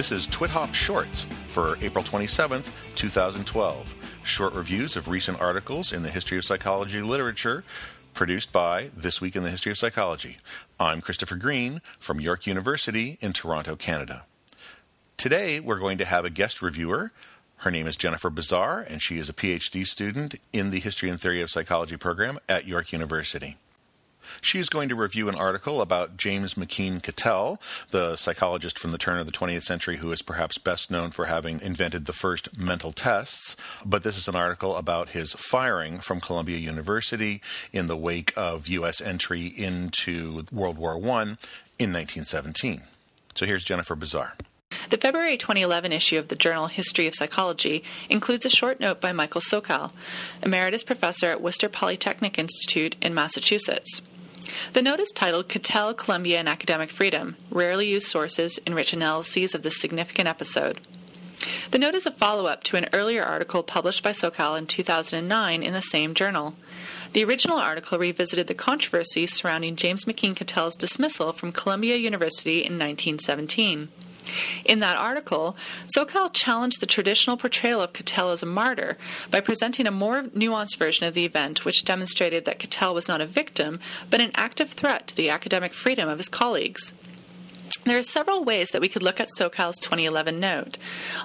This is TwitHop Shorts for April 27th, 2012. Short reviews of recent articles in the history of psychology literature produced by This Week in the History of Psychology. I'm Christopher Green from York University in Toronto, Canada. Today, we're going to have a guest reviewer. Her name is Jennifer Bazar, and she is a PhD student in the History and Theory of Psychology program at York University. She is going to review an article about James McKeen Cattell, the psychologist from the turn of the 20th century who is perhaps best known for having invented the first mental tests. But this is an article about his firing from Columbia University in the wake of U.S. entry into World War I in 1917. So here's Jennifer Bazar. The February 2011 issue of the journal History of Psychology includes a short note by Michael Sokal, emeritus professor at Worcester Polytechnic Institute in Massachusetts. The note is titled Cattell, Columbia, and Academic Freedom Rarely Used Sources Enrich Analyses of this Significant Episode. The note is a follow up to an earlier article published by Sokal in 2009 in the same journal. The original article revisited the controversy surrounding James McKeen Cattell's dismissal from Columbia University in 1917. In that article, Sokal challenged the traditional portrayal of Cattell as a martyr by presenting a more nuanced version of the event, which demonstrated that Cattell was not a victim, but an active threat to the academic freedom of his colleagues. There are several ways that we could look at Sokal's 2011 note.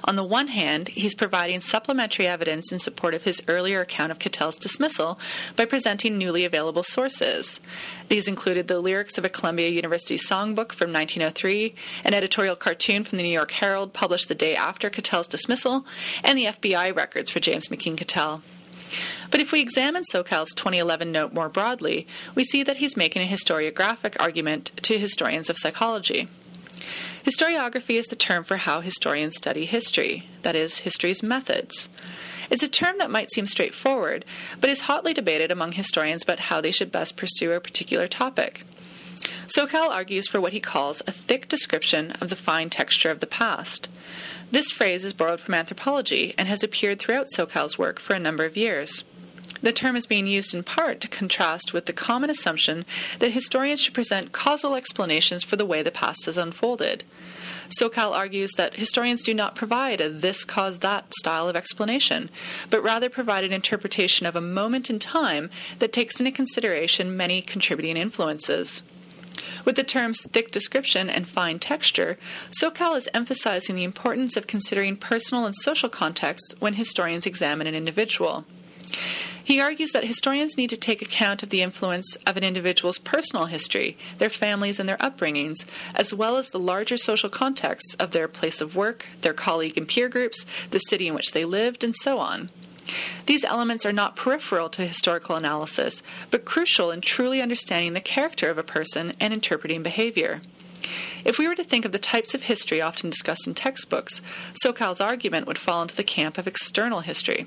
On the one hand, he's providing supplementary evidence in support of his earlier account of Cattell's dismissal by presenting newly available sources. These included the lyrics of a Columbia University songbook from 1903, an editorial cartoon from the New York Herald published the day after Cattell's dismissal, and the FBI records for James McKeen Cattell. But if we examine Sokal's 2011 note more broadly, we see that he's making a historiographic argument to historians of psychology. Historiography is the term for how historians study history, that is, history's methods. It's a term that might seem straightforward, but is hotly debated among historians about how they should best pursue a particular topic. Sokal argues for what he calls a thick description of the fine texture of the past. This phrase is borrowed from anthropology and has appeared throughout Sokal's work for a number of years. The term is being used in part to contrast with the common assumption that historians should present causal explanations for the way the past has unfolded. Sokal argues that historians do not provide a this caused that style of explanation, but rather provide an interpretation of a moment in time that takes into consideration many contributing influences. With the terms thick description and fine texture, Sokal is emphasizing the importance of considering personal and social contexts when historians examine an individual. He argues that historians need to take account of the influence of an individual's personal history, their families, and their upbringings, as well as the larger social context of their place of work, their colleague and peer groups, the city in which they lived, and so on. These elements are not peripheral to historical analysis, but crucial in truly understanding the character of a person and interpreting behavior. If we were to think of the types of history often discussed in textbooks, Sokal's argument would fall into the camp of external history.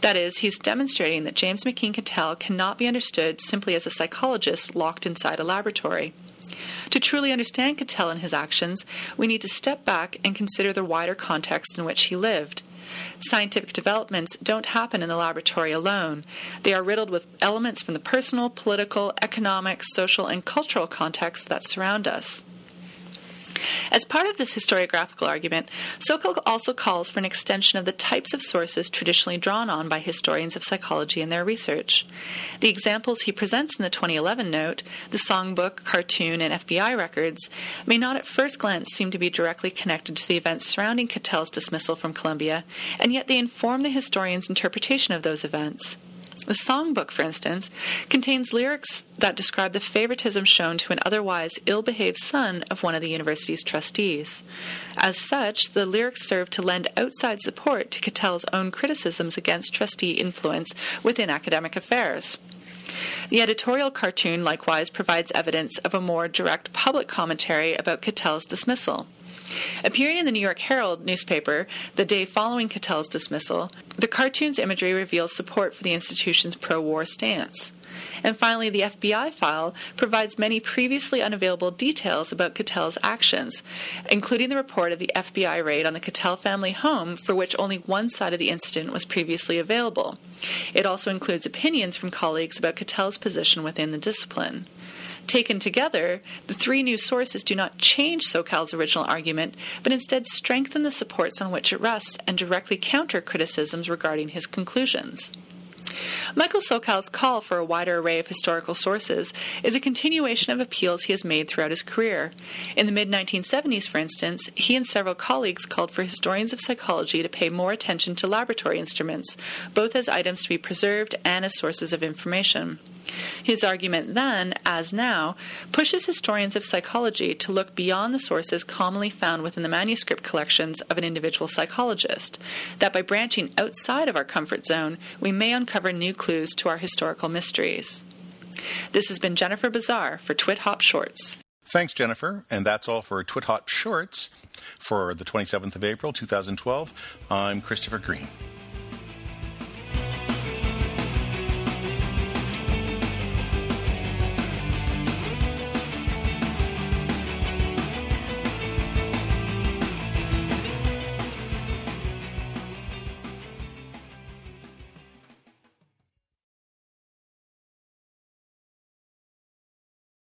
That is, he's demonstrating that James McKeen Cattell cannot be understood simply as a psychologist locked inside a laboratory. To truly understand Cattell and his actions, we need to step back and consider the wider context in which he lived. Scientific developments don't happen in the laboratory alone. They are riddled with elements from the personal, political, economic, social, and cultural contexts that surround us. As part of this historiographical argument, Sokal also calls for an extension of the types of sources traditionally drawn on by historians of psychology in their research. The examples he presents in the 2011 note, the songbook, cartoon, and FBI records, may not at first glance seem to be directly connected to the events surrounding Cattell's dismissal from Columbia, and yet they inform the historian's interpretation of those events. The songbook, for instance, contains lyrics that describe the favoritism shown to an otherwise ill behaved son of one of the university's trustees. As such, the lyrics serve to lend outside support to Cattell's own criticisms against trustee influence within academic affairs. The editorial cartoon likewise provides evidence of a more direct public commentary about Cattell's dismissal. Appearing in the New York Herald newspaper the day following Cattell's dismissal, the cartoon's imagery reveals support for the institution's pro war stance. And finally, the FBI file provides many previously unavailable details about Cattell's actions, including the report of the FBI raid on the Cattell family home, for which only one side of the incident was previously available. It also includes opinions from colleagues about Cattell's position within the discipline. Taken together, the three new sources do not change Sokal's original argument, but instead strengthen the supports on which it rests and directly counter criticisms regarding his conclusions. Michael Sokal's call for a wider array of historical sources is a continuation of appeals he has made throughout his career. In the mid 1970s, for instance, he and several colleagues called for historians of psychology to pay more attention to laboratory instruments, both as items to be preserved and as sources of information. His argument then, as now, pushes historians of psychology to look beyond the sources commonly found within the manuscript collections of an individual psychologist, that by branching outside of our comfort zone, we may uncover new clues to our historical mysteries. This has been Jennifer Bazar for Twit Hop Shorts. Thanks, Jennifer. And that's all for Twit Hop Shorts for the 27th of April, 2012. I'm Christopher Green.